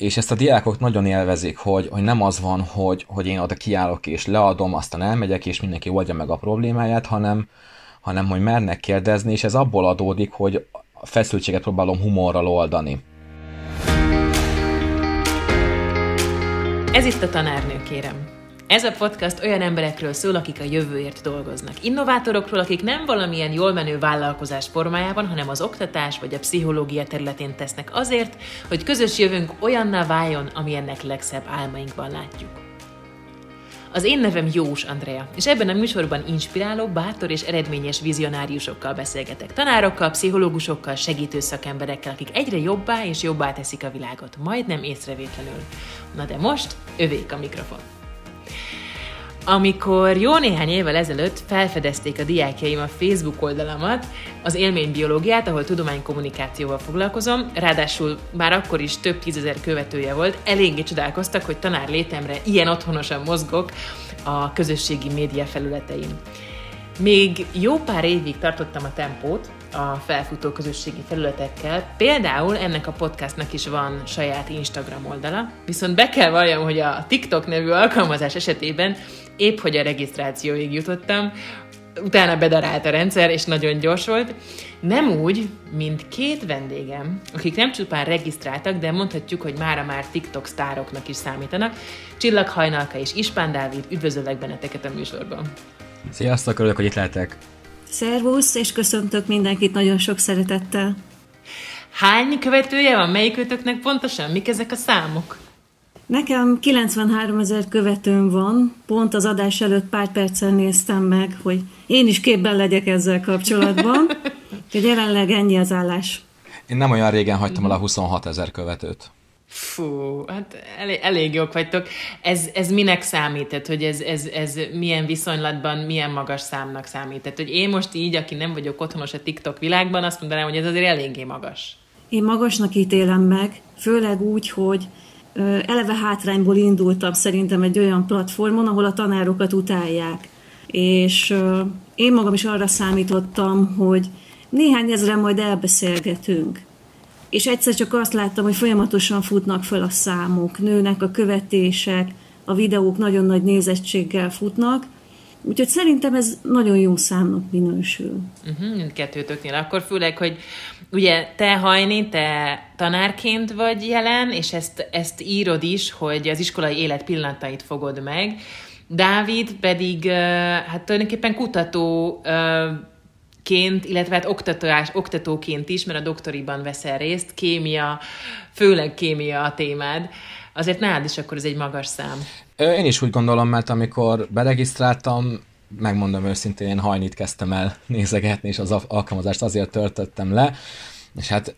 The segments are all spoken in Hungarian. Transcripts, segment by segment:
és ezt a diákok nagyon élvezik, hogy, hogy nem az van, hogy, hogy én oda kiállok és leadom, aztán elmegyek, és mindenki oldja meg a problémáját, hanem, hanem hogy mernek kérdezni, és ez abból adódik, hogy a feszültséget próbálom humorral oldani. Ez itt a tanárnő, kérem. Ez a podcast olyan emberekről szól, akik a jövőért dolgoznak. Innovátorokról, akik nem valamilyen jól menő vállalkozás formájában, hanem az oktatás vagy a pszichológia területén tesznek azért, hogy közös jövőnk olyanná váljon, ami ennek legszebb álmainkban látjuk. Az én nevem Jós Andrea, és ebben a műsorban inspiráló, bátor és eredményes vizionáriusokkal beszélgetek. Tanárokkal, pszichológusokkal, segítő szakemberekkel, akik egyre jobbá és jobbá teszik a világot, majdnem észrevétlenül. Na de most, övék a mikrofon. Amikor jó néhány évvel ezelőtt felfedezték a diákjaim a Facebook oldalamat, az élménybiológiát, ahol tudománykommunikációval foglalkozom, ráadásul már akkor is több tízezer követője volt, eléggé csodálkoztak, hogy tanár létemre ilyen otthonosan mozgok a közösségi média felületein. Még jó pár évig tartottam a tempót, a felfutó közösségi felületekkel. Például ennek a podcastnak is van saját Instagram oldala, viszont be kell valljam, hogy a TikTok nevű alkalmazás esetében épp hogy a regisztrációig jutottam, utána bedarált a rendszer, és nagyon gyors volt. Nem úgy, mint két vendégem, akik nem csupán regisztráltak, de mondhatjuk, hogy mára már TikTok sztároknak is számítanak. Csillag Hajnalka és Ispán Dávid, üdvözöllek benneteket a műsorban. Sziasztok, örülök, hogy itt lehetek. Szervusz, és köszöntök mindenkit nagyon sok szeretettel. Hány követője van? Melyikőtöknek pontosan? Mik ezek a számok? Nekem 93 ezer követőm van, pont az adás előtt pár perccel néztem meg, hogy én is képben legyek ezzel kapcsolatban, hogy jelenleg ennyi az állás. Én nem olyan régen hagytam el a 26 ezer követőt. Fú, hát elég, elég jók vagytok. Ez, ez minek számít? hogy ez, ez, ez milyen viszonylatban, milyen magas számnak számít? hogy én most így, aki nem vagyok otthonos a TikTok világban, azt mondanám, hogy ez azért eléggé magas. Én magasnak ítélem meg, főleg úgy, hogy eleve hátrányból indultam szerintem egy olyan platformon, ahol a tanárokat utálják. És én magam is arra számítottam, hogy néhány ezeren majd elbeszélgetünk. És egyszer csak azt láttam, hogy folyamatosan futnak föl a számok, nőnek a követések, a videók nagyon nagy nézettséggel futnak, Úgyhogy szerintem ez nagyon jó számnak minősül. Uh-huh, mindkettőtöknél. Akkor főleg, hogy ugye te hajni, te tanárként vagy jelen, és ezt, ezt írod is, hogy az iskolai élet pillanatait fogod meg. Dávid pedig hát tulajdonképpen kutató ként, illetve hát oktatás, oktatóként is, mert a doktoriban veszel részt, kémia, főleg kémia a témád. Azért nálad is akkor ez egy magas szám. Én is úgy gondolom, mert amikor beregisztráltam, megmondom őszintén, én hajnit kezdtem el nézegetni, és az alkalmazást azért töltöttem le, és hát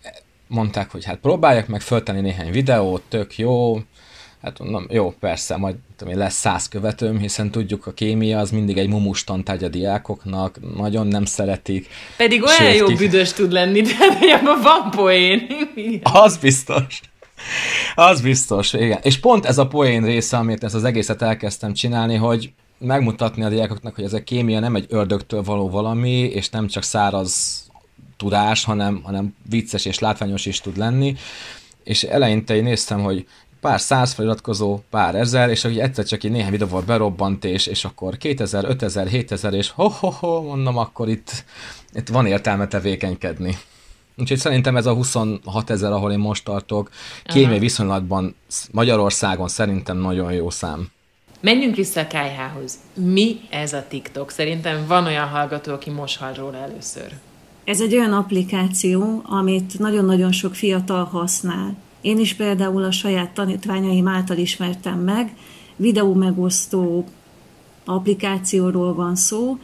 mondták, hogy hát próbáljak meg föltenni néhány videót, tök jó, hát mondom, jó, persze, majd tudom, lesz száz követőm, hiszen tudjuk, a kémia az mindig egy mumus tantárgy a diákoknak, nagyon nem szeretik. Pedig olyan Sőt, jó büdös tud lenni, de abban van poén. az biztos. Az biztos, igen. És pont ez a poén része, amit ezt az egészet elkezdtem csinálni, hogy megmutatni a diákoknak, hogy ez a kémia nem egy ördögtől való valami, és nem csak száraz tudás, hanem, hanem vicces és látványos is tud lenni. És eleinte én néztem, hogy pár száz feliratkozó, pár ezer, és hogy egyszer csak így néhány videóval berobbant, és, és akkor 2000, 5000, 7000, és ho-ho-ho, mondom, akkor itt, itt van értelme tevékenykedni. Úgyhogy szerintem ez a 26 ezer, ahol én most tartok, kémiai viszonylatban Magyarországon szerintem nagyon jó szám. Menjünk vissza a KH-hoz. Mi ez a TikTok? Szerintem van olyan hallgató, aki most hall róla először. Ez egy olyan applikáció, amit nagyon-nagyon sok fiatal használ. Én is például a saját tanítványaim által ismertem meg, videó megosztó applikációról van szó,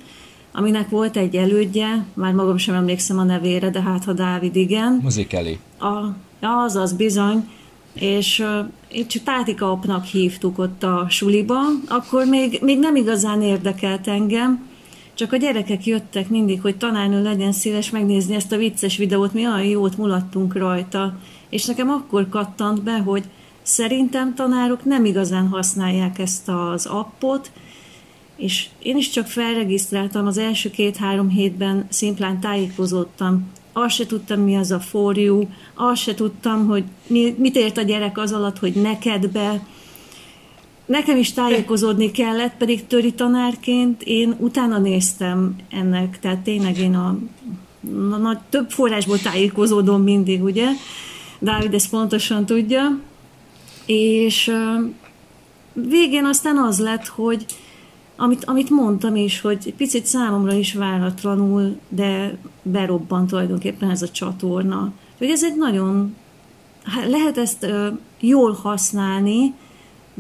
aminek volt egy elődje, már magam sem emlékszem a nevére, de hát ha Dávid igen. Muzikeli. A, az, az bizony. És uh, itt Tátika apnak hívtuk ott a suliba, akkor még, még nem igazán érdekelt engem, csak a gyerekek jöttek mindig, hogy tanárnő legyen szíves megnézni ezt a vicces videót, mi olyan jót mulattunk rajta. És nekem akkor kattant be, hogy szerintem tanárok nem igazán használják ezt az appot, és én is csak felregisztráltam, az első két-három hétben szimplán tájékozódtam azt se tudtam, mi az a for you, azt se tudtam, hogy mi, mit ért a gyerek az alatt, hogy neked be. Nekem is tájékozódni kellett, pedig töri tanárként én utána néztem ennek, tehát tényleg én a, a, a több forrásból tájékozódom mindig, ugye? Dávid ezt pontosan tudja. És végén aztán az lett, hogy amit, amit mondtam is, hogy picit számomra is váratlanul, de berobbant tulajdonképpen ez a csatorna. Hogy ez egy nagyon, hát lehet ezt jól használni,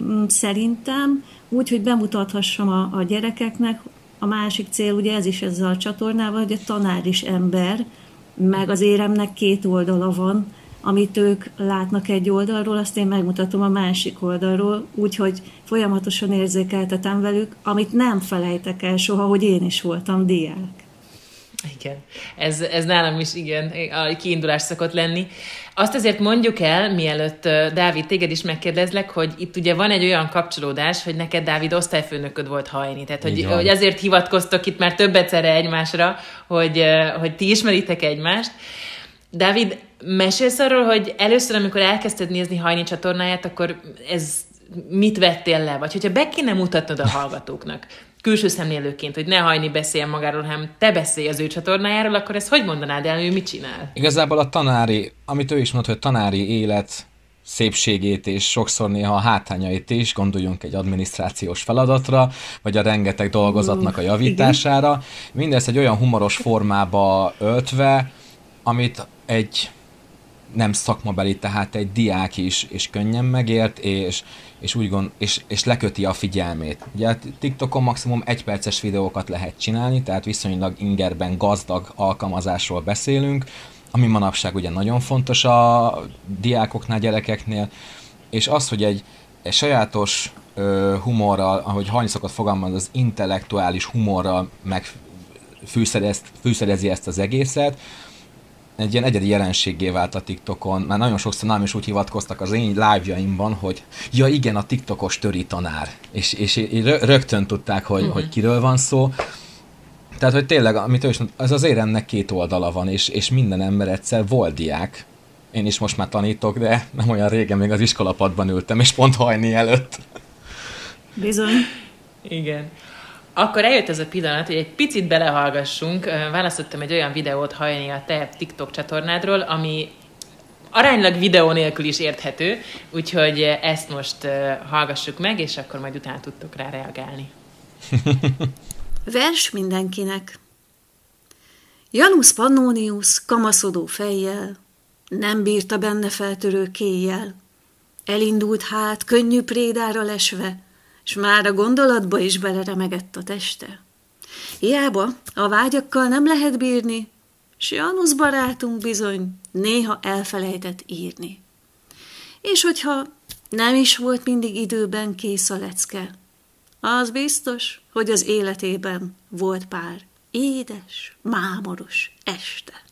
mm, szerintem, úgy, hogy bemutathassam a, a gyerekeknek. A másik cél, ugye ez is ezzel a csatornával, hogy a tanár is ember, meg az éremnek két oldala van, amit ők látnak egy oldalról, azt én megmutatom a másik oldalról, úgyhogy folyamatosan érzékeltetem velük, amit nem felejtek el soha, hogy én is voltam diák. Igen, ez, ez nálam is igen, a kiindulás szokott lenni. Azt azért mondjuk el, mielőtt Dávid, téged is megkérdezlek, hogy itt ugye van egy olyan kapcsolódás, hogy neked Dávid osztályfőnököd volt hajni. Tehát, hogy, hogy azért hivatkoztok itt már több egyszerre egymásra, hogy, hogy ti ismeritek egymást. Dávid, mesélsz arról, hogy először, amikor elkezdted nézni Hajni csatornáját, akkor ez mit vettél le? Vagy hogyha be kéne mutatnod a hallgatóknak, külső szemlélőként, hogy ne hajni beszéljen magáról, hanem te beszélj az ő csatornájáról, akkor ezt hogy mondanád el, ő mit csinál? Igazából a tanári, amit ő is mondta, hogy tanári élet szépségét és sokszor néha a hátányait is, gondoljunk egy adminisztrációs feladatra, vagy a rengeteg dolgozatnak a javítására. Mindez egy olyan humoros formába öltve, amit egy nem szakmabeli, tehát egy diák is, és könnyen megért, és, és úgy gond, és, és leköti a figyelmét. Ugye TikTokon maximum egy perces videókat lehet csinálni, tehát viszonylag ingerben gazdag alkalmazásról beszélünk, ami manapság ugye nagyon fontos a diákoknál, gyerekeknél, és az, hogy egy, egy sajátos ö, humorral, ahogy Hajni szokott fogalmazni, az intellektuális humorral megfűszerezi ezt az egészet, egy ilyen egyedi jelenségé vált a TikTokon. Már nagyon sokszor nem is úgy hivatkoztak az én live-jaimban, hogy ja igen, a TikTokos töri tanár. És, és, és rögtön tudták, hogy, uh-huh. hogy kiről van szó. Tehát, hogy tényleg, amit ő is mondta, az az éremnek két oldala van, és, és minden ember egyszer volt diák. Én is most már tanítok, de nem olyan régen még az iskolapadban ültem, és pont hajni előtt. Bizony. Igen. Akkor eljött ez a pillanat, hogy egy picit belehallgassunk. Választottam egy olyan videót hajni a te TikTok csatornádról, ami aránylag videó nélkül is érthető, úgyhogy ezt most hallgassuk meg, és akkor majd utána tudtok rá reagálni. Vers mindenkinek. Janus Pannonius kamaszodó fejjel, nem bírta benne feltörő kéjjel. Elindult hát, könnyű prédára lesve, s már a gondolatba is beleremegett a teste. Hiába a vágyakkal nem lehet bírni, s Janusz barátunk bizony néha elfelejtett írni. És hogyha nem is volt mindig időben kész a lecke, az biztos, hogy az életében volt pár édes, mámoros este.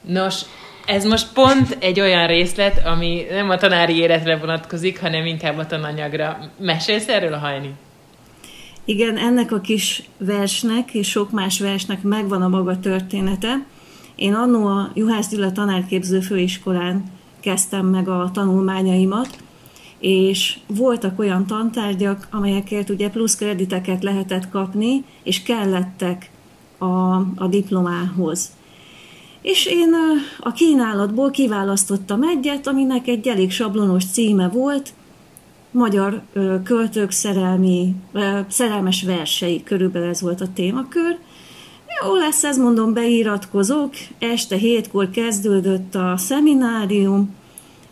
Nos, ez most pont egy olyan részlet, ami nem a tanári életre vonatkozik, hanem inkább a tananyagra. Mesélsz erről a hajni? Igen, ennek a kis versnek és sok más versnek megvan a maga története. Én annó a Juhász Gyula tanárképző főiskolán kezdtem meg a tanulmányaimat, és voltak olyan tantárgyak, amelyekért ugye plusz krediteket lehetett kapni, és kellettek a, a diplomához. És én a kínálatból kiválasztottam egyet, aminek egy elég sablonos címe volt, magyar költők szerelmi, szerelmes versei, körülbelül ez volt a témakör. Jó lesz, ez mondom, beiratkozok, este hétkor kezdődött a szeminárium,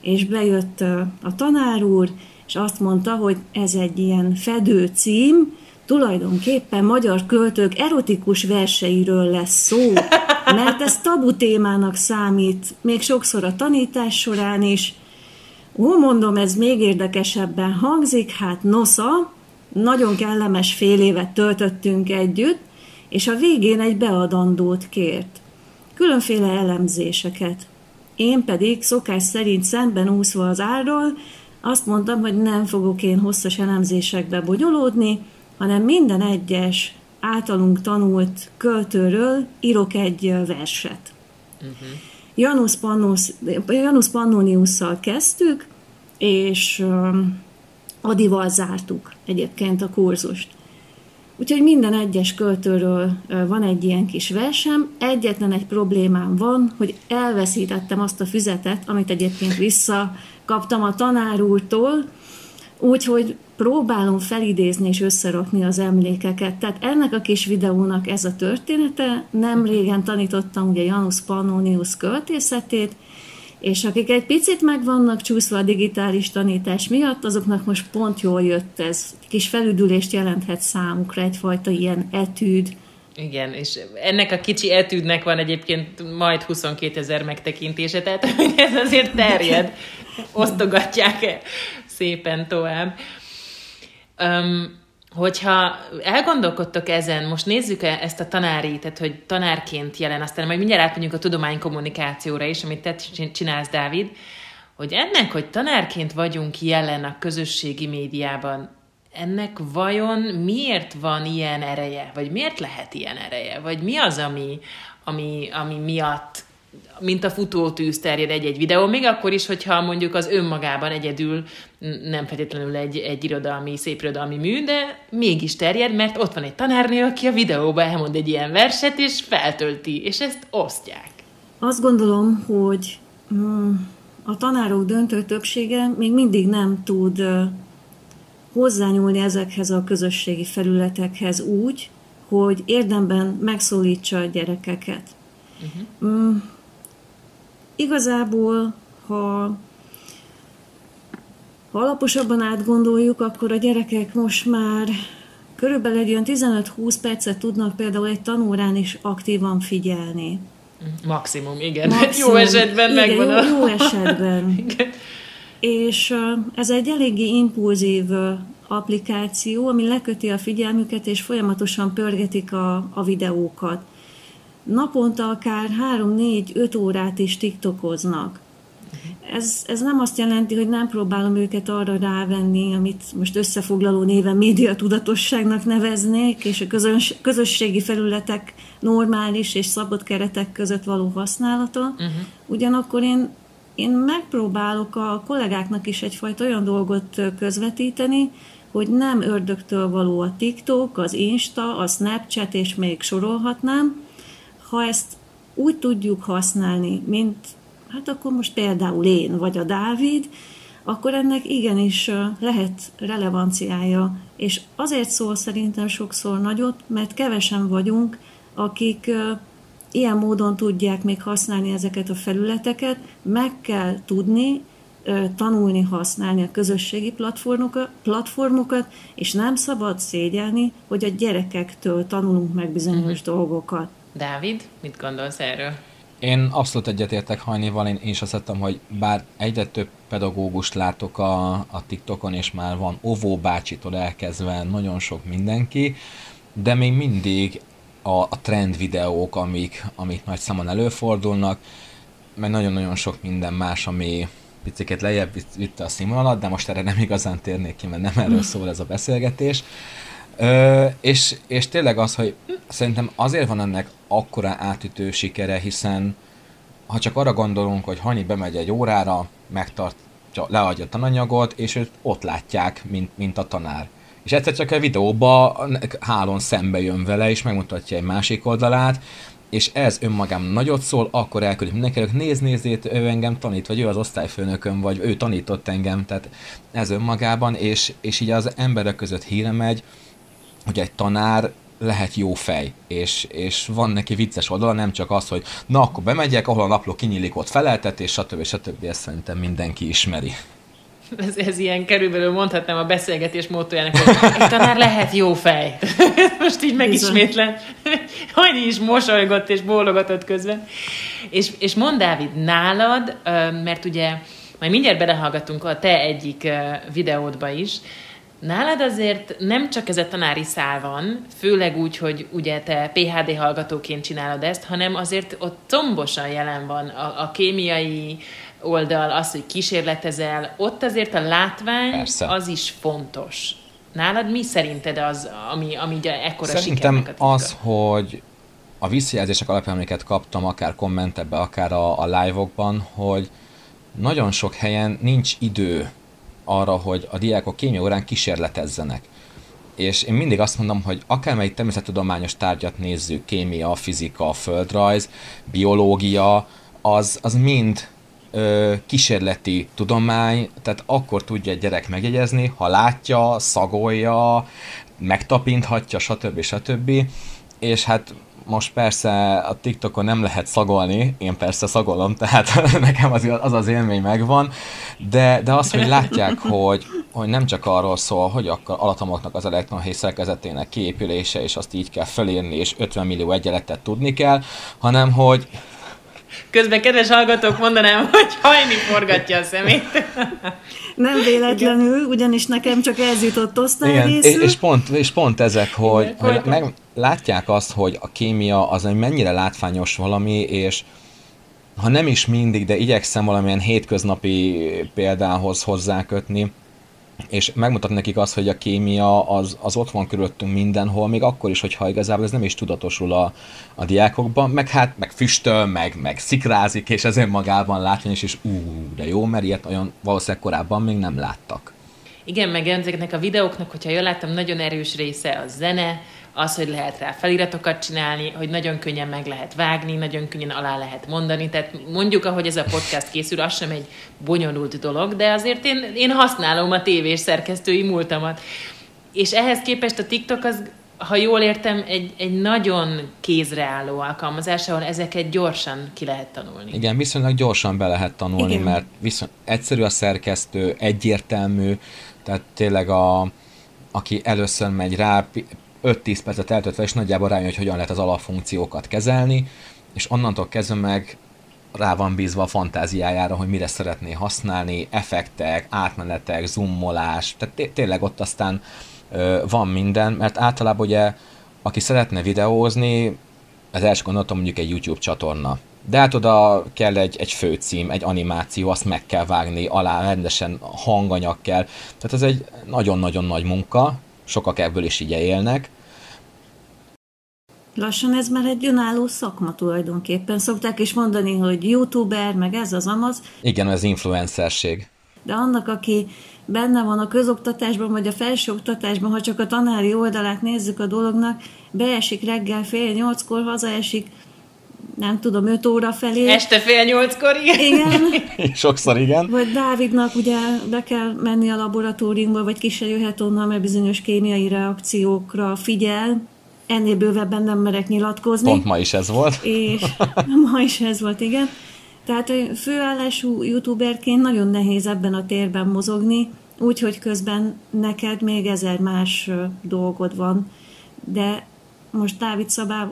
és bejött a tanár úr, és azt mondta, hogy ez egy ilyen fedő cím, tulajdonképpen magyar költők erotikus verseiről lesz szó, mert ez tabu témának számít, még sokszor a tanítás során is. Ó, mondom, ez még érdekesebben hangzik, hát nosza, nagyon kellemes fél évet töltöttünk együtt, és a végén egy beadandót kért. Különféle elemzéseket. Én pedig szokás szerint szemben úszva az árral, azt mondtam, hogy nem fogok én hosszas elemzésekbe bonyolódni, hanem minden egyes általunk tanult költőről írok egy verset. Uh-huh. Janus, Pannus, Janus Pannoniusszal kezdtük, és Adival zártuk egyébként a kurzust. Úgyhogy minden egyes költőről van egy ilyen kis versem. Egyetlen egy problémám van, hogy elveszítettem azt a füzetet, amit egyébként visszakaptam a tanár úrtól, úgyhogy próbálom felidézni és összerakni az emlékeket. Tehát ennek a kis videónak ez a története. Nem régen tanítottam ugye Janus Pannonius költészetét, és akik egy picit meg vannak csúszva a digitális tanítás miatt, azoknak most pont jól jött ez. Kis felüdülést jelenthet számukra egyfajta ilyen etűd. Igen, és ennek a kicsi etűdnek van egyébként majd 22 ezer megtekintése, tehát ez azért terjed. Osztogatják szépen tovább. Um, hogyha elgondolkodtok ezen, most nézzük ezt a tanári, tehát hogy tanárként jelen, aztán majd mindjárt átmegyünk a tudománykommunikációra is, amit te csinálsz, Dávid, hogy ennek, hogy tanárként vagyunk jelen a közösségi médiában, ennek vajon miért van ilyen ereje? Vagy miért lehet ilyen ereje? Vagy mi az, ami, ami, ami miatt mint a futótűz terjed egy-egy videó, még akkor is, hogyha mondjuk az önmagában egyedül nem feltétlenül egy, egy irodalmi, szép irodalmi mű, de mégis terjed, mert ott van egy tanárnő, aki a videóban elmond egy ilyen verset, és feltölti, és ezt osztják. Azt gondolom, hogy mm, a tanárok döntő többsége még mindig nem tud hozzányúlni ezekhez a közösségi felületekhez úgy, hogy érdemben megszólítsa a gyerekeket. Uh-huh. Igazából, ha, ha alaposabban átgondoljuk, akkor a gyerekek most már körülbelül egy olyan 15-20 percet tudnak például egy tanórán is aktívan figyelni. Maximum, igen. Maximum, jó esetben igen, megvan jó, a... jó esetben. igen. És ez egy eléggé impulzív applikáció, ami leköti a figyelmüket, és folyamatosan pörgetik a, a videókat naponta akár 3-4-5 órát is tiktokoznak. Ez, ez nem azt jelenti, hogy nem próbálom őket arra rávenni, amit most összefoglaló néven média tudatosságnak neveznék, és a közös, közösségi felületek normális és szabad keretek között való használata. Uh-huh. Ugyanakkor én, én megpróbálok a kollégáknak is egyfajta olyan dolgot közvetíteni, hogy nem ördögtől való a TikTok, az Insta, a Snapchat, és még sorolhatnám, ha ezt úgy tudjuk használni, mint hát akkor most például én, vagy a Dávid, akkor ennek igenis lehet relevanciája. És azért szól szerintem sokszor nagyot, mert kevesen vagyunk, akik ilyen módon tudják még használni ezeket a felületeket, meg kell tudni tanulni használni a közösségi platformokat, és nem szabad szégyelni, hogy a gyerekektől tanulunk meg bizonyos uh-huh. dolgokat. Dávid, mit gondolsz erről? Én abszolút egyetértek Hajnival, én, én is azt hittem, hogy bár egyre több pedagógust látok a, a TikTokon, és már van Ovó bácsitól elkezdve nagyon sok mindenki, de még mindig a, a trend videók, amik, amik nagy számon előfordulnak, meg nagyon-nagyon sok minden más, ami picit lejjebb vitte a színvonalat, de most erre nem igazán térnék ki, mert nem erről szól ez a beszélgetés. Ö, és, és tényleg az, hogy szerintem azért van ennek akkora átütő sikere, hiszen ha csak arra gondolunk, hogy Hanyi bemegy egy órára, megtartja, leadja a tananyagot, és őt ott látják, mint, mint a tanár. És egyszer csak a videóba hálón szembe jön vele, és megmutatja egy másik oldalát, és ez önmagám nagyot szól, akkor elküldik mindenkinek, néz, nézzét, ő engem tanít, vagy ő az osztályfőnököm, vagy ő tanított engem, tehát ez önmagában, és, és így az emberek között híre megy, hogy egy tanár lehet jó fej, és, és van neki vicces oldala, nem csak az, hogy na akkor bemegyek, ahol a napló kinyílik, ott feleltet, és stb. stb. Ezt szerintem mindenki ismeri. Ez, ez ilyen körülbelül mondhatnám a beszélgetés módjának, hogy egy tanár lehet jó fej. Most így megismétlen. Hogy is mosolygott és bólogatott közben. És, és mond Dávid, nálad, mert ugye majd mindjárt belehallgatunk a te egyik videódba is, Nálad azért nem csak ez a tanári szál van, főleg úgy, hogy ugye te PHD hallgatóként csinálod ezt, hanem azért ott tombosan jelen van a, a kémiai oldal, az, hogy kísérletezel, ott azért a látvány Persze. az is fontos. Nálad mi szerinted az, ami, ami ugye ekkora Szerintem az, hogy a visszajelzések alapján, amiket kaptam, akár kommentekbe, akár a, a live-okban, hogy nagyon sok helyen nincs idő arra, hogy a diákok kémia órán kísérletezzenek. És én mindig azt mondom, hogy akármelyik természettudományos tárgyat nézzük, kémia, fizika, földrajz, biológia, az, az mind ö, kísérleti tudomány, tehát akkor tudja egy gyerek megjegyezni, ha látja, szagolja, megtapinthatja, stb. stb. És hát most persze a TikTokon nem lehet szagolni, én persze szagolom, tehát nekem az az, az élmény megvan, de, de az, hogy látják, hogy, hogy nem csak arról szól, hogy akkor alatomoknak az elektronhely szerkezetének kiépülése, és azt így kell felírni, és 50 millió egyenletet tudni kell, hanem hogy Közben, kedves hallgatók, mondanám, hogy hajni forgatja a szemét. Nem véletlenül, ugyanis nekem csak ez jutott osztályrészül. Igen, és pont, és pont ezek, hogy, Igen, hogy meg, látják azt, hogy a kémia az egy mennyire látványos valami, és ha nem is mindig, de igyekszem valamilyen hétköznapi példához hozzákötni, és megmutatni nekik azt, hogy a kémia az, az ott van körülöttünk mindenhol, még akkor is, hogyha igazából ez nem is tudatosul a, a diákokban, meg hát, meg füstöl, meg, meg szikrázik, és ez önmagában látványos, és ú, de jó, mert ilyet olyan valószínűleg korábban még nem láttak. Igen, meg ezeknek a videóknak, hogyha jól láttam, nagyon erős része a zene, az, hogy lehet rá feliratokat csinálni, hogy nagyon könnyen meg lehet vágni, nagyon könnyen alá lehet mondani. Tehát mondjuk, ahogy ez a podcast készül, az sem egy bonyolult dolog, de azért én, én használom a tévés szerkesztői múltamat. És ehhez képest a TikTok az, ha jól értem, egy, egy nagyon kézreálló alkalmazás, ahol ezeket gyorsan ki lehet tanulni. Igen, viszonylag gyorsan be lehet tanulni, Igen. mert viszony, egyszerű a szerkesztő, egyértelmű, tehát tényleg a, aki először megy rá, 5-10 percet eltöltve, és nagyjából rájön, hogy hogyan lehet az alapfunkciókat kezelni, és onnantól kezdve meg rá van bízva a fantáziájára, hogy mire szeretné használni, effektek, átmenetek, zoomolás, tehát tényleg ott aztán ö, van minden, mert általában ugye, aki szeretne videózni, az első gondolatom mondjuk egy YouTube csatorna. De hát oda kell egy, egy főcím, egy animáció, azt meg kell vágni, alá rendesen hanganyag kell. Tehát ez egy nagyon-nagyon nagy munka, sokak ebből is így élnek. Lassan ez már egy önálló szakma tulajdonképpen. Szokták is mondani, hogy youtuber, meg ez az amaz. Igen, ez influencerség. De annak, aki benne van a közoktatásban, vagy a felsőoktatásban, ha csak a tanári oldalát nézzük a dolognak, beesik reggel fél nyolckor, hazaesik nem tudom, 5 óra felé. Este fél nyolckor, igen. Igen. Sokszor igen. Vagy Dávidnak ugye be kell menni a laboratóriumba, vagy ki se jöhet onnan, mert bizonyos kémiai reakciókra figyel. Ennél bővebben nem merek nyilatkozni. Pont ma is ez volt. És ma is ez volt, igen. Tehát főállású youtuberként nagyon nehéz ebben a térben mozogni, úgyhogy közben neked még ezer más dolgod van. De most Dávid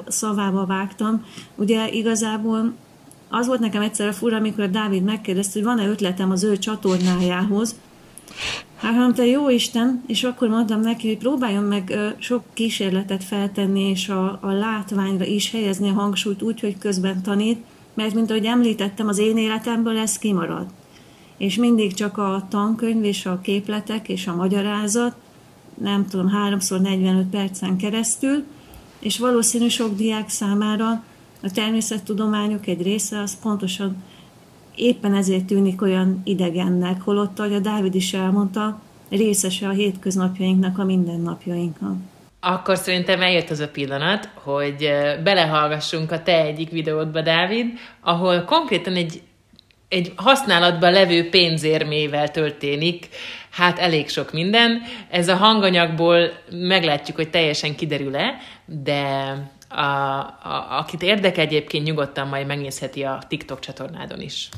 szavába vágtam, ugye igazából az volt nekem egyszerre fura, amikor a Dávid megkérdezte, hogy van-e ötletem az ő csatornájához, Hát hanem te jó Isten, és akkor mondtam neki, hogy próbáljon meg sok kísérletet feltenni, és a, a látványra is helyezni a hangsúlyt úgy, hogy közben tanít, mert mint ahogy említettem, az én életemből ez kimarad. És mindig csak a tankönyv és a képletek és a magyarázat, nem tudom, háromszor 45 percen keresztül, és valószínű sok diák számára a természettudományok egy része az pontosan éppen ezért tűnik olyan idegennek, holott, ahogy a Dávid is elmondta, részese a hétköznapjainknak, a mindennapjainknak. Akkor szerintem eljött az a pillanat, hogy belehallgassunk a te egyik videódba, Dávid, ahol konkrétan egy, egy használatban levő pénzérmével történik hát elég sok minden. Ez a hanganyagból meglátjuk, hogy teljesen kiderül-e, de a, a, akit érdekel egyébként nyugodtan majd megnézheti a TikTok csatornádon is.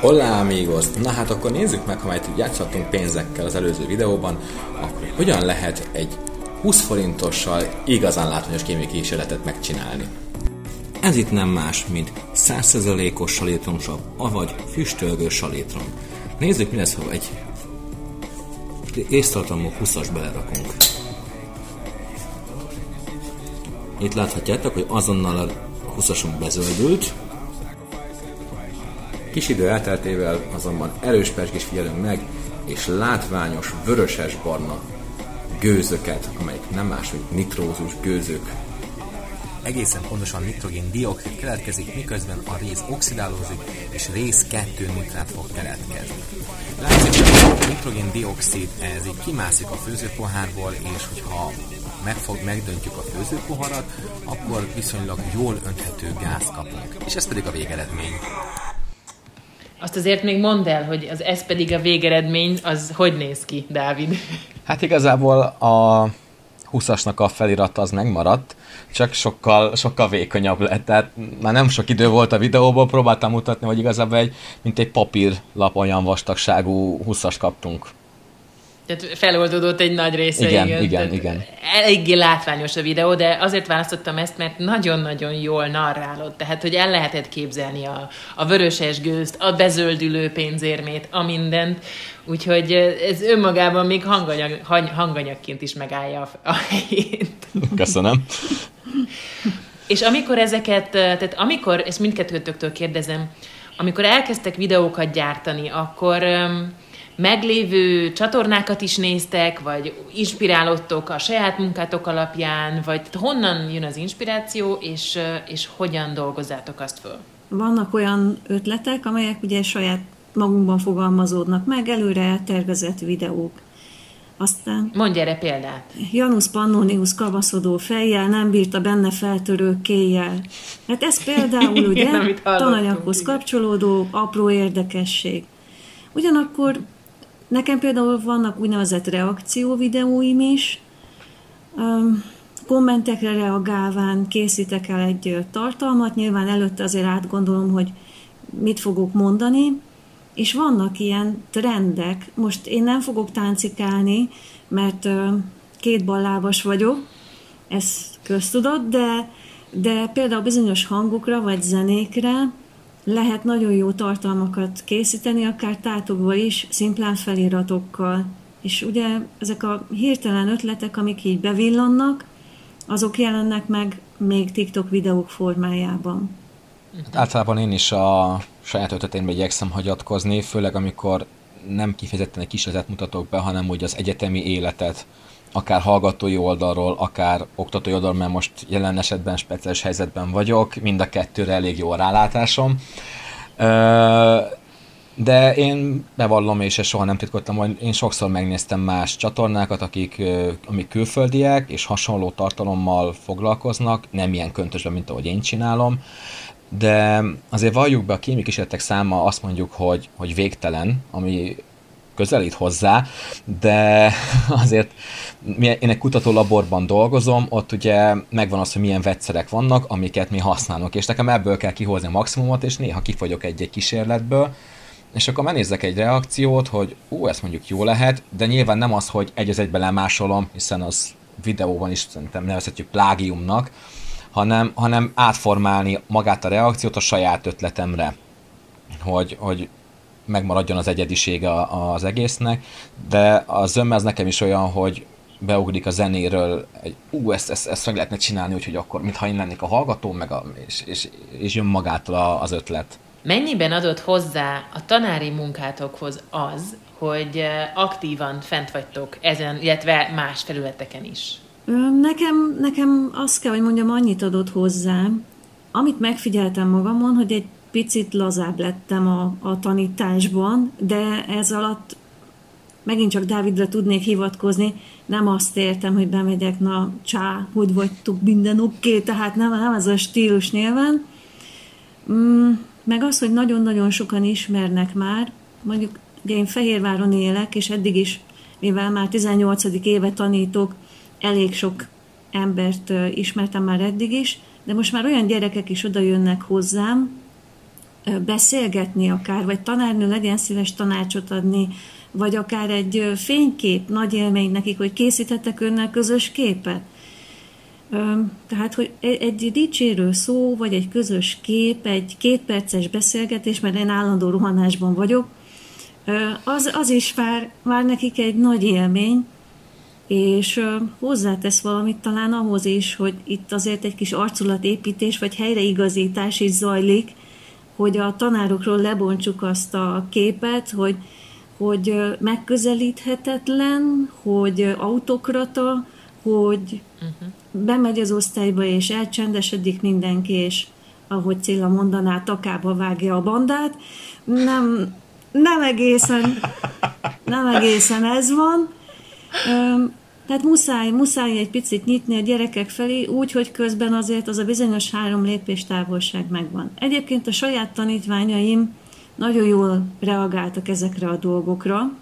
Hola amigos! Na hát akkor nézzük meg, ha majd játszhatunk pénzekkel az előző videóban, akkor hogyan lehet egy 20 forintossal igazán látványos kémiai kísérletet megcsinálni. Ez itt nem más, mint 100%-os salétromsav, avagy füstölgő salétrom. Nézzük, mi lesz, ha egy észtartalmú 20-as belerakunk. Itt láthatjátok, hogy azonnal a 20-asunk bezöldült. Kis idő elteltével azonban erős pesgés figyelünk meg, és látványos vöröses-barna gőzöket, amelyek nem más, mint nitrózus gőzök. Egészen pontosan nitrogén-dioxid keletkezik, miközben a rész oxidálózik, és rész 2 nitrát fog keletkezni. Látszik, hogy a nitrogén-dioxid ez így kimászik a főzőpohárból, és hogyha megfog, megdöntjük a főzőpoharat, akkor viszonylag jól önthető gáz kapunk. És ez pedig a végeredmény. Azt azért még mondd el, hogy az ez pedig a végeredmény, az hogy néz ki, Dávid? Hát igazából a 20-asnak a felirata az megmaradt, csak sokkal, sokkal vékonyabb lett. Tehát már nem sok idő volt a videóból, próbáltam mutatni, hogy igazából egy, mint egy papírlap olyan vastagságú 20-as kaptunk. Tehát feloldódott egy nagy része. Igen, igen, igen, igen. Eléggé látványos a videó, de azért választottam ezt, mert nagyon-nagyon jól narrálod. Tehát, hogy el lehetett képzelni a, a vöröses gőzt, a bezöldülő pénzérmét, a mindent. Úgyhogy ez önmagában még hanganyag, hanganyagként is megállja a, a helyét. Köszönöm. És amikor ezeket, tehát amikor, ezt mindkettőtöktől kérdezem, amikor elkezdtek videókat gyártani, akkor meglévő csatornákat is néztek, vagy inspirálódtok a saját munkátok alapján, vagy honnan jön az inspiráció, és, és hogyan dolgozzátok azt föl? Vannak olyan ötletek, amelyek ugye saját magunkban fogalmazódnak meg, előre eltervezett videók. Aztán... Mondj erre példát. Janus Pannonius kavaszodó fejjel nem bírta benne feltörő kéjjel. Hát ez például ugye tananyaghoz kapcsolódó apró érdekesség. Ugyanakkor Nekem például vannak úgynevezett reakció videóim is, kommentekre reagálván készítek el egy tartalmat, nyilván előtte azért átgondolom, hogy mit fogok mondani, és vannak ilyen trendek. Most én nem fogok táncikálni, mert két ballábas vagyok, ez köztudott, de, de például bizonyos hangokra vagy zenékre lehet nagyon jó tartalmakat készíteni, akár tátokba is, szimplán feliratokkal. És ugye ezek a hirtelen ötletek, amik így bevillannak, azok jelennek meg még TikTok videók formájában. Hát általában én is a saját ötletémbe igyekszem hagyatkozni, főleg amikor nem kifejezetten egy kísérletet mutatok be, hanem úgy az egyetemi életet, akár hallgatói oldalról, akár oktatói oldalról, mert most jelen esetben speciális helyzetben vagyok, mind a kettőre elég jó a rálátásom. De én bevallom, és soha nem titkoltam, hogy én sokszor megnéztem más csatornákat, akik, amik külföldiek, és hasonló tartalommal foglalkoznak, nem ilyen köntösben, mint ahogy én csinálom, de azért valljuk be, a kémikísérletek száma azt mondjuk, hogy, hogy végtelen, ami közelít hozzá, de azért én egy kutatólaborban dolgozom, ott ugye megvan az, hogy milyen vegyszerek vannak, amiket mi használunk, és nekem ebből kell kihozni a maximumot, és néha kifogyok egy-egy kísérletből, és akkor megnézzek egy reakciót, hogy ú, ez mondjuk jó lehet, de nyilván nem az, hogy egy az egybe lemásolom, hiszen az videóban is szerintem nevezhetjük plágiumnak, hanem, hanem átformálni magát a reakciót a saját ötletemre. Hogy, hogy megmaradjon az egyedisége az egésznek, de a zömm az nekem is olyan, hogy beugrik a zenéről, egy, ú, ezt, ezt, ezt meg lehetne csinálni, úgyhogy akkor, mintha én lennék a hallgató, meg a, és, és, és jön magától az ötlet. Mennyiben adott hozzá a tanári munkátokhoz az, hogy aktívan fent vagytok ezen, illetve más felületeken is? Nekem, nekem azt kell, hogy mondjam, annyit adott hozzá, amit megfigyeltem magamon, hogy egy picit lazább lettem a, a tanításban, de ez alatt megint csak Dávidra tudnék hivatkozni, nem azt értem, hogy bemegyek, na csá, hogy vagytok, minden oké, okay, tehát nem, nem ez a stílus nyilván. Mm, meg az, hogy nagyon-nagyon sokan ismernek már, mondjuk én Fehérváron élek, és eddig is, mivel már 18. éve tanítok, elég sok embert ismertem már eddig is, de most már olyan gyerekek is oda jönnek hozzám, beszélgetni akár, vagy tanárnő legyen szíves tanácsot adni, vagy akár egy fénykép, nagy élmény nekik, hogy készítettek önnel közös képet. Tehát, hogy e-, egy dicsérő szó, vagy egy közös kép, egy kétperces beszélgetés, mert én állandó rohanásban vagyok, az, az is vár, vár nekik egy nagy élmény, és hozzátesz valamit talán ahhoz is, hogy itt azért egy kis arculatépítés, vagy helyreigazítás is zajlik, hogy a tanárokról lebontsuk azt a képet, hogy, hogy megközelíthetetlen, hogy autokrata, hogy uh-huh. bemegy az osztályba, és elcsendesedik mindenki, és ahogy Cilla mondaná, takába vágja a bandát. Nem, nem egészen, nem egészen ez van. Tehát muszáj, muszáj egy picit nyitni a gyerekek felé, úgy, hogy közben azért az a bizonyos három lépés távolság megvan. Egyébként a saját tanítványaim nagyon jól reagáltak ezekre a dolgokra.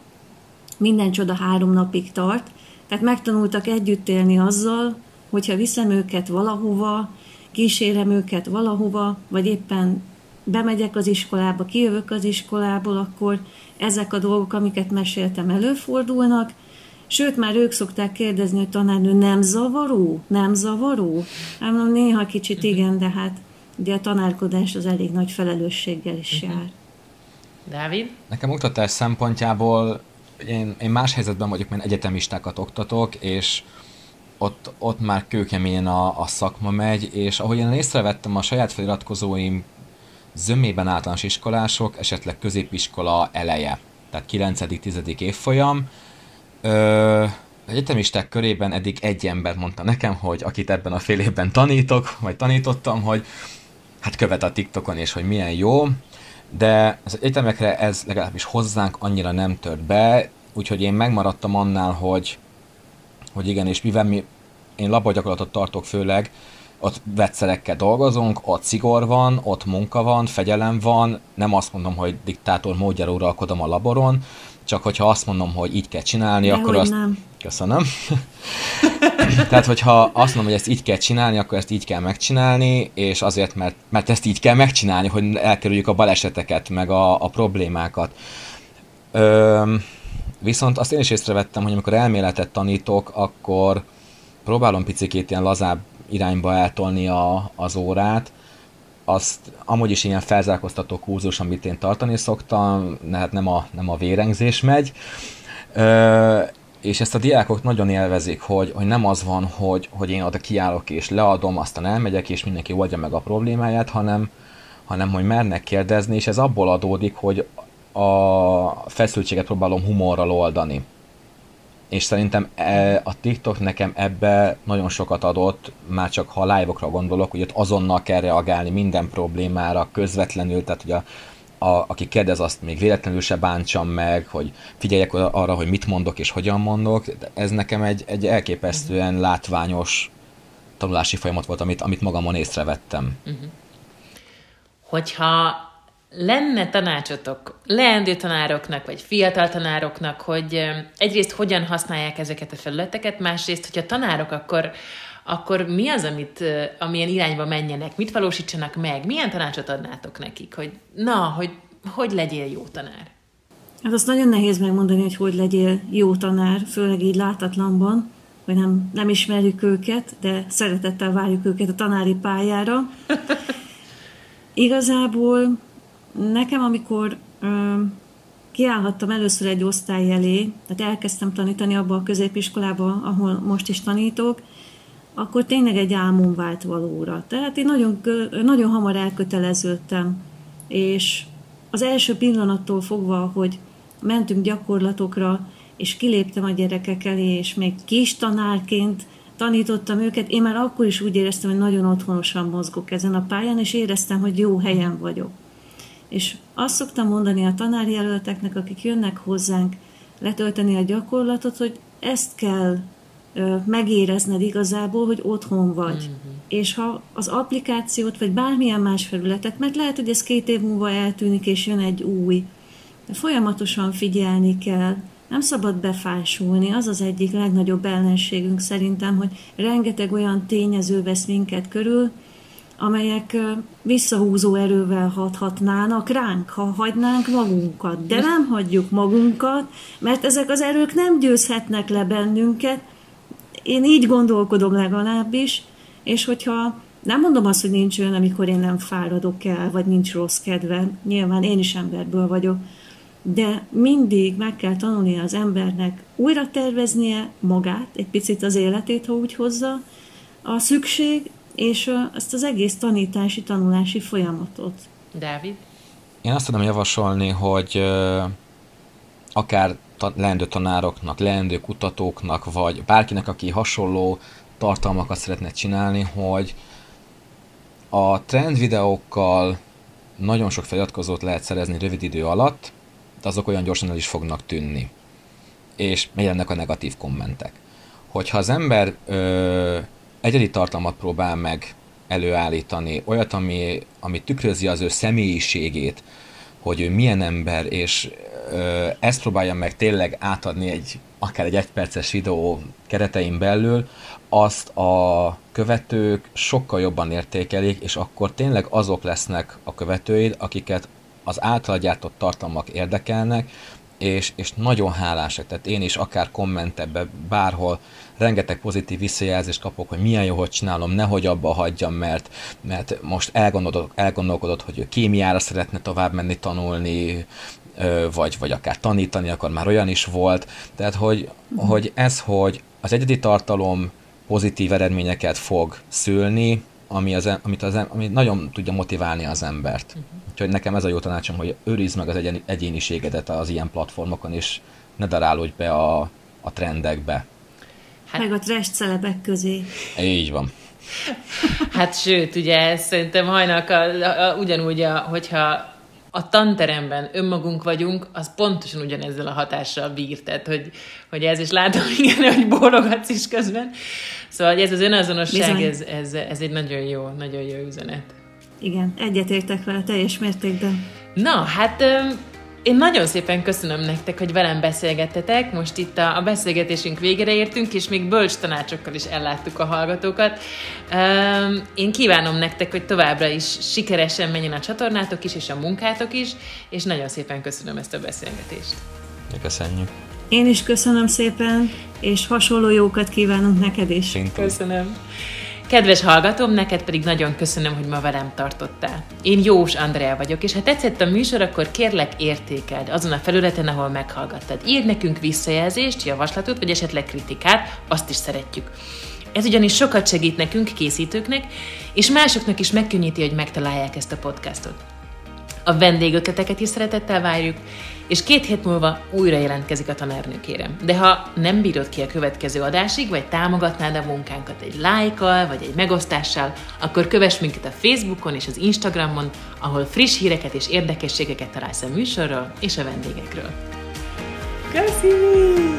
Minden csoda három napig tart, tehát megtanultak együtt élni azzal, hogyha viszem őket valahova, kísérem őket valahova, vagy éppen bemegyek az iskolába, kijövök az iskolából, akkor ezek a dolgok, amiket meséltem, előfordulnak, Sőt, már ők szokták kérdezni, hogy tanárnő nem zavaró? Nem zavaró? Hát mondom, néha kicsit igen, de hát ugye a tanárkodás az elég nagy felelősséggel is uh-huh. jár. Dávid? Nekem oktatás szempontjából én, én más helyzetben vagyok, mert egyetemistákat oktatok, és ott, ott már kőkeményen a, a szakma megy, és ahogy én észrevettem a saját feliratkozóim zömében általános iskolások, esetleg középiskola eleje, tehát 9.-10. évfolyam, Ö, egyetemisták körében eddig egy ember mondta nekem, hogy akit ebben a fél évben tanítok, vagy tanítottam, hogy hát követ a TikTokon, és hogy milyen jó, de az egyetemekre ez legalábbis hozzánk annyira nem tört be, úgyhogy én megmaradtam annál, hogy, hogy igen, és mivel mi, én labagyakorlatot tartok főleg, ott vegyszerekkel dolgozunk, ott szigor van, ott munka van, fegyelem van, nem azt mondom, hogy diktátor módjára uralkodom a laboron, csak hogyha azt mondom, hogy így kell csinálni, De akkor azt... Nem. Köszönöm. Tehát, hogyha azt mondom, hogy ezt így kell csinálni, akkor ezt így kell megcsinálni, és azért, mert, mert ezt így kell megcsinálni, hogy elkerüljük a baleseteket, meg a, a problémákat. Ö, viszont azt én is észrevettem, hogy amikor elméletet tanítok, akkor próbálom picikét ilyen lazább irányba eltolni a, az órát, azt amúgy is ilyen felzárkóztató kurzus, amit én tartani szoktam, hát nem a, nem a vérengzés megy, Ö, és ezt a diákok nagyon élvezik, hogy, hogy nem az van, hogy, hogy én oda kiállok és leadom, aztán elmegyek, és mindenki oldja meg a problémáját, hanem, hanem hogy mernek kérdezni, és ez abból adódik, hogy a feszültséget próbálom humorral oldani és szerintem e, a TikTok nekem ebbe nagyon sokat adott, már csak ha live-okra gondolok, hogy ott azonnal kell reagálni minden problémára közvetlenül, tehát hogy a, a, aki kérdez, azt még véletlenül se bántsam meg, hogy figyeljek arra, hogy mit mondok és hogyan mondok. Ez nekem egy, egy elképesztően látványos tanulási folyamat volt, amit, amit magamon észrevettem. Uh-huh. Hogyha lenne tanácsotok leendő tanároknak, vagy fiatal tanároknak, hogy egyrészt hogyan használják ezeket a felületeket, másrészt, hogyha tanárok, akkor, akkor mi az, amit, amilyen irányba menjenek, mit valósítsanak meg, milyen tanácsot adnátok nekik, hogy na, hogy hogy legyél jó tanár? Hát azt nagyon nehéz megmondani, hogy hogy legyél jó tanár, főleg így látatlanban, hogy nem, nem ismerjük őket, de szeretettel várjuk őket a tanári pályára. Igazából Nekem, amikor ö, kiállhattam először egy osztály elé, tehát elkezdtem tanítani abba a középiskolába, ahol most is tanítok, akkor tényleg egy álmom vált valóra. Tehát én nagyon, nagyon hamar elköteleződtem, és az első pillanattól fogva, hogy mentünk gyakorlatokra, és kiléptem a gyerekek elé, és még kis tanárként tanítottam őket, én már akkor is úgy éreztem, hogy nagyon otthonosan mozgok ezen a pályán, és éreztem, hogy jó helyen vagyok. És azt szoktam mondani a tanárjelölteknek, akik jönnek hozzánk letölteni a gyakorlatot, hogy ezt kell ö, megérezned igazából, hogy otthon vagy. Mm-hmm. És ha az applikációt, vagy bármilyen más felületet, mert lehet, hogy ez két év múlva eltűnik, és jön egy új, de folyamatosan figyelni kell, nem szabad befásulni, az az egyik legnagyobb ellenségünk szerintem, hogy rengeteg olyan tényező vesz minket körül, amelyek visszahúzó erővel hathatnának ránk, ha hagynánk magunkat. De nem hagyjuk magunkat, mert ezek az erők nem győzhetnek le bennünket. Én így gondolkodom legalábbis, és hogyha nem mondom azt, hogy nincs olyan, amikor én nem fáradok el, vagy nincs rossz kedve, nyilván én is emberből vagyok, de mindig meg kell tanulnia az embernek újra terveznie magát, egy picit az életét, ha úgy hozza, a szükség és ezt az egész tanítási, tanulási folyamatot. Dávid? én azt tudom javasolni, hogy akár leendő tanároknak, leendő kutatóknak, vagy bárkinek, aki hasonló tartalmakat szeretne csinálni, hogy a trend videókkal nagyon sok feliratkozót lehet szerezni rövid idő alatt, de azok olyan gyorsan el is fognak tűnni. És megjelennek a negatív kommentek. Hogyha az ember ö, egyedi tartalmat próbál meg előállítani, olyat, ami, ami tükrözi az ő személyiségét, hogy ő milyen ember, és ö, ezt próbálja meg tényleg átadni egy akár egy egyperces videó keretein belül, azt a követők sokkal jobban értékelik, és akkor tényleg azok lesznek a követőid, akiket az által gyártott tartalmak érdekelnek, és, és nagyon hálásak. Tehát én is akár kommentebbe, bárhol rengeteg pozitív visszajelzést kapok, hogy milyen jó, hogy csinálom, nehogy abba hagyjam, mert, mert most elgondolkodott, elgondolkodott, hogy ő kémiára szeretne tovább menni tanulni, vagy, vagy akár tanítani, akkor már olyan is volt. Tehát, hogy, uh-huh. hogy ez, hogy az egyedi tartalom pozitív eredményeket fog szülni, ami, az, amit az, ami nagyon tudja motiválni az embert. Uh-huh. Úgyhogy nekem ez a jó tanácsom, hogy őrizd meg az egyén, egyéniségedet az ilyen platformokon, és ne darálódj be a, a trendekbe. Hát, meg a trash celebek közé. Így van. Hát sőt, ugye szerintem hajnak a, a, a, ugyanúgy, a, hogyha a tanteremben önmagunk vagyunk, az pontosan ugyanezzel a hatással bír. Tehát, hogy, hogy ez is látom, igen, hogy bólogatsz is közben. Szóval hogy ez az önazonosság, ez, ez, ez egy nagyon jó, nagyon jó üzenet. Igen, egyetértek vele teljes mértékben. Na, hát én nagyon szépen köszönöm nektek, hogy velem beszélgettetek. Most itt a, a beszélgetésünk végére értünk, és még bölcs tanácsokkal is elláttuk a hallgatókat. Um, én kívánom nektek, hogy továbbra is sikeresen menjen a csatornátok is, és a munkátok is, és nagyon szépen köszönöm ezt a beszélgetést. Köszönjük. Én is köszönöm szépen, és hasonló jókat kívánunk neked is. Szintén. Köszönöm. Kedves hallgatom, neked pedig nagyon köszönöm, hogy ma velem tartottál. Én Jós Andrea vagyok, és ha tetszett a műsor, akkor kérlek értékeld azon a felületen, ahol meghallgattad. Írd nekünk visszajelzést, javaslatot, vagy esetleg kritikát, azt is szeretjük. Ez ugyanis sokat segít nekünk, készítőknek, és másoknak is megkönnyíti, hogy megtalálják ezt a podcastot. A vendégötleteket is szeretettel várjuk, és két hét múlva újra jelentkezik a tanárnőkérem. De ha nem bírod ki a következő adásig, vagy támogatnád a munkánkat egy lájkkal, vagy egy megosztással, akkor kövess minket a Facebookon és az Instagramon, ahol friss híreket és érdekességeket találsz a műsorról és a vendégekről. Köszönöm!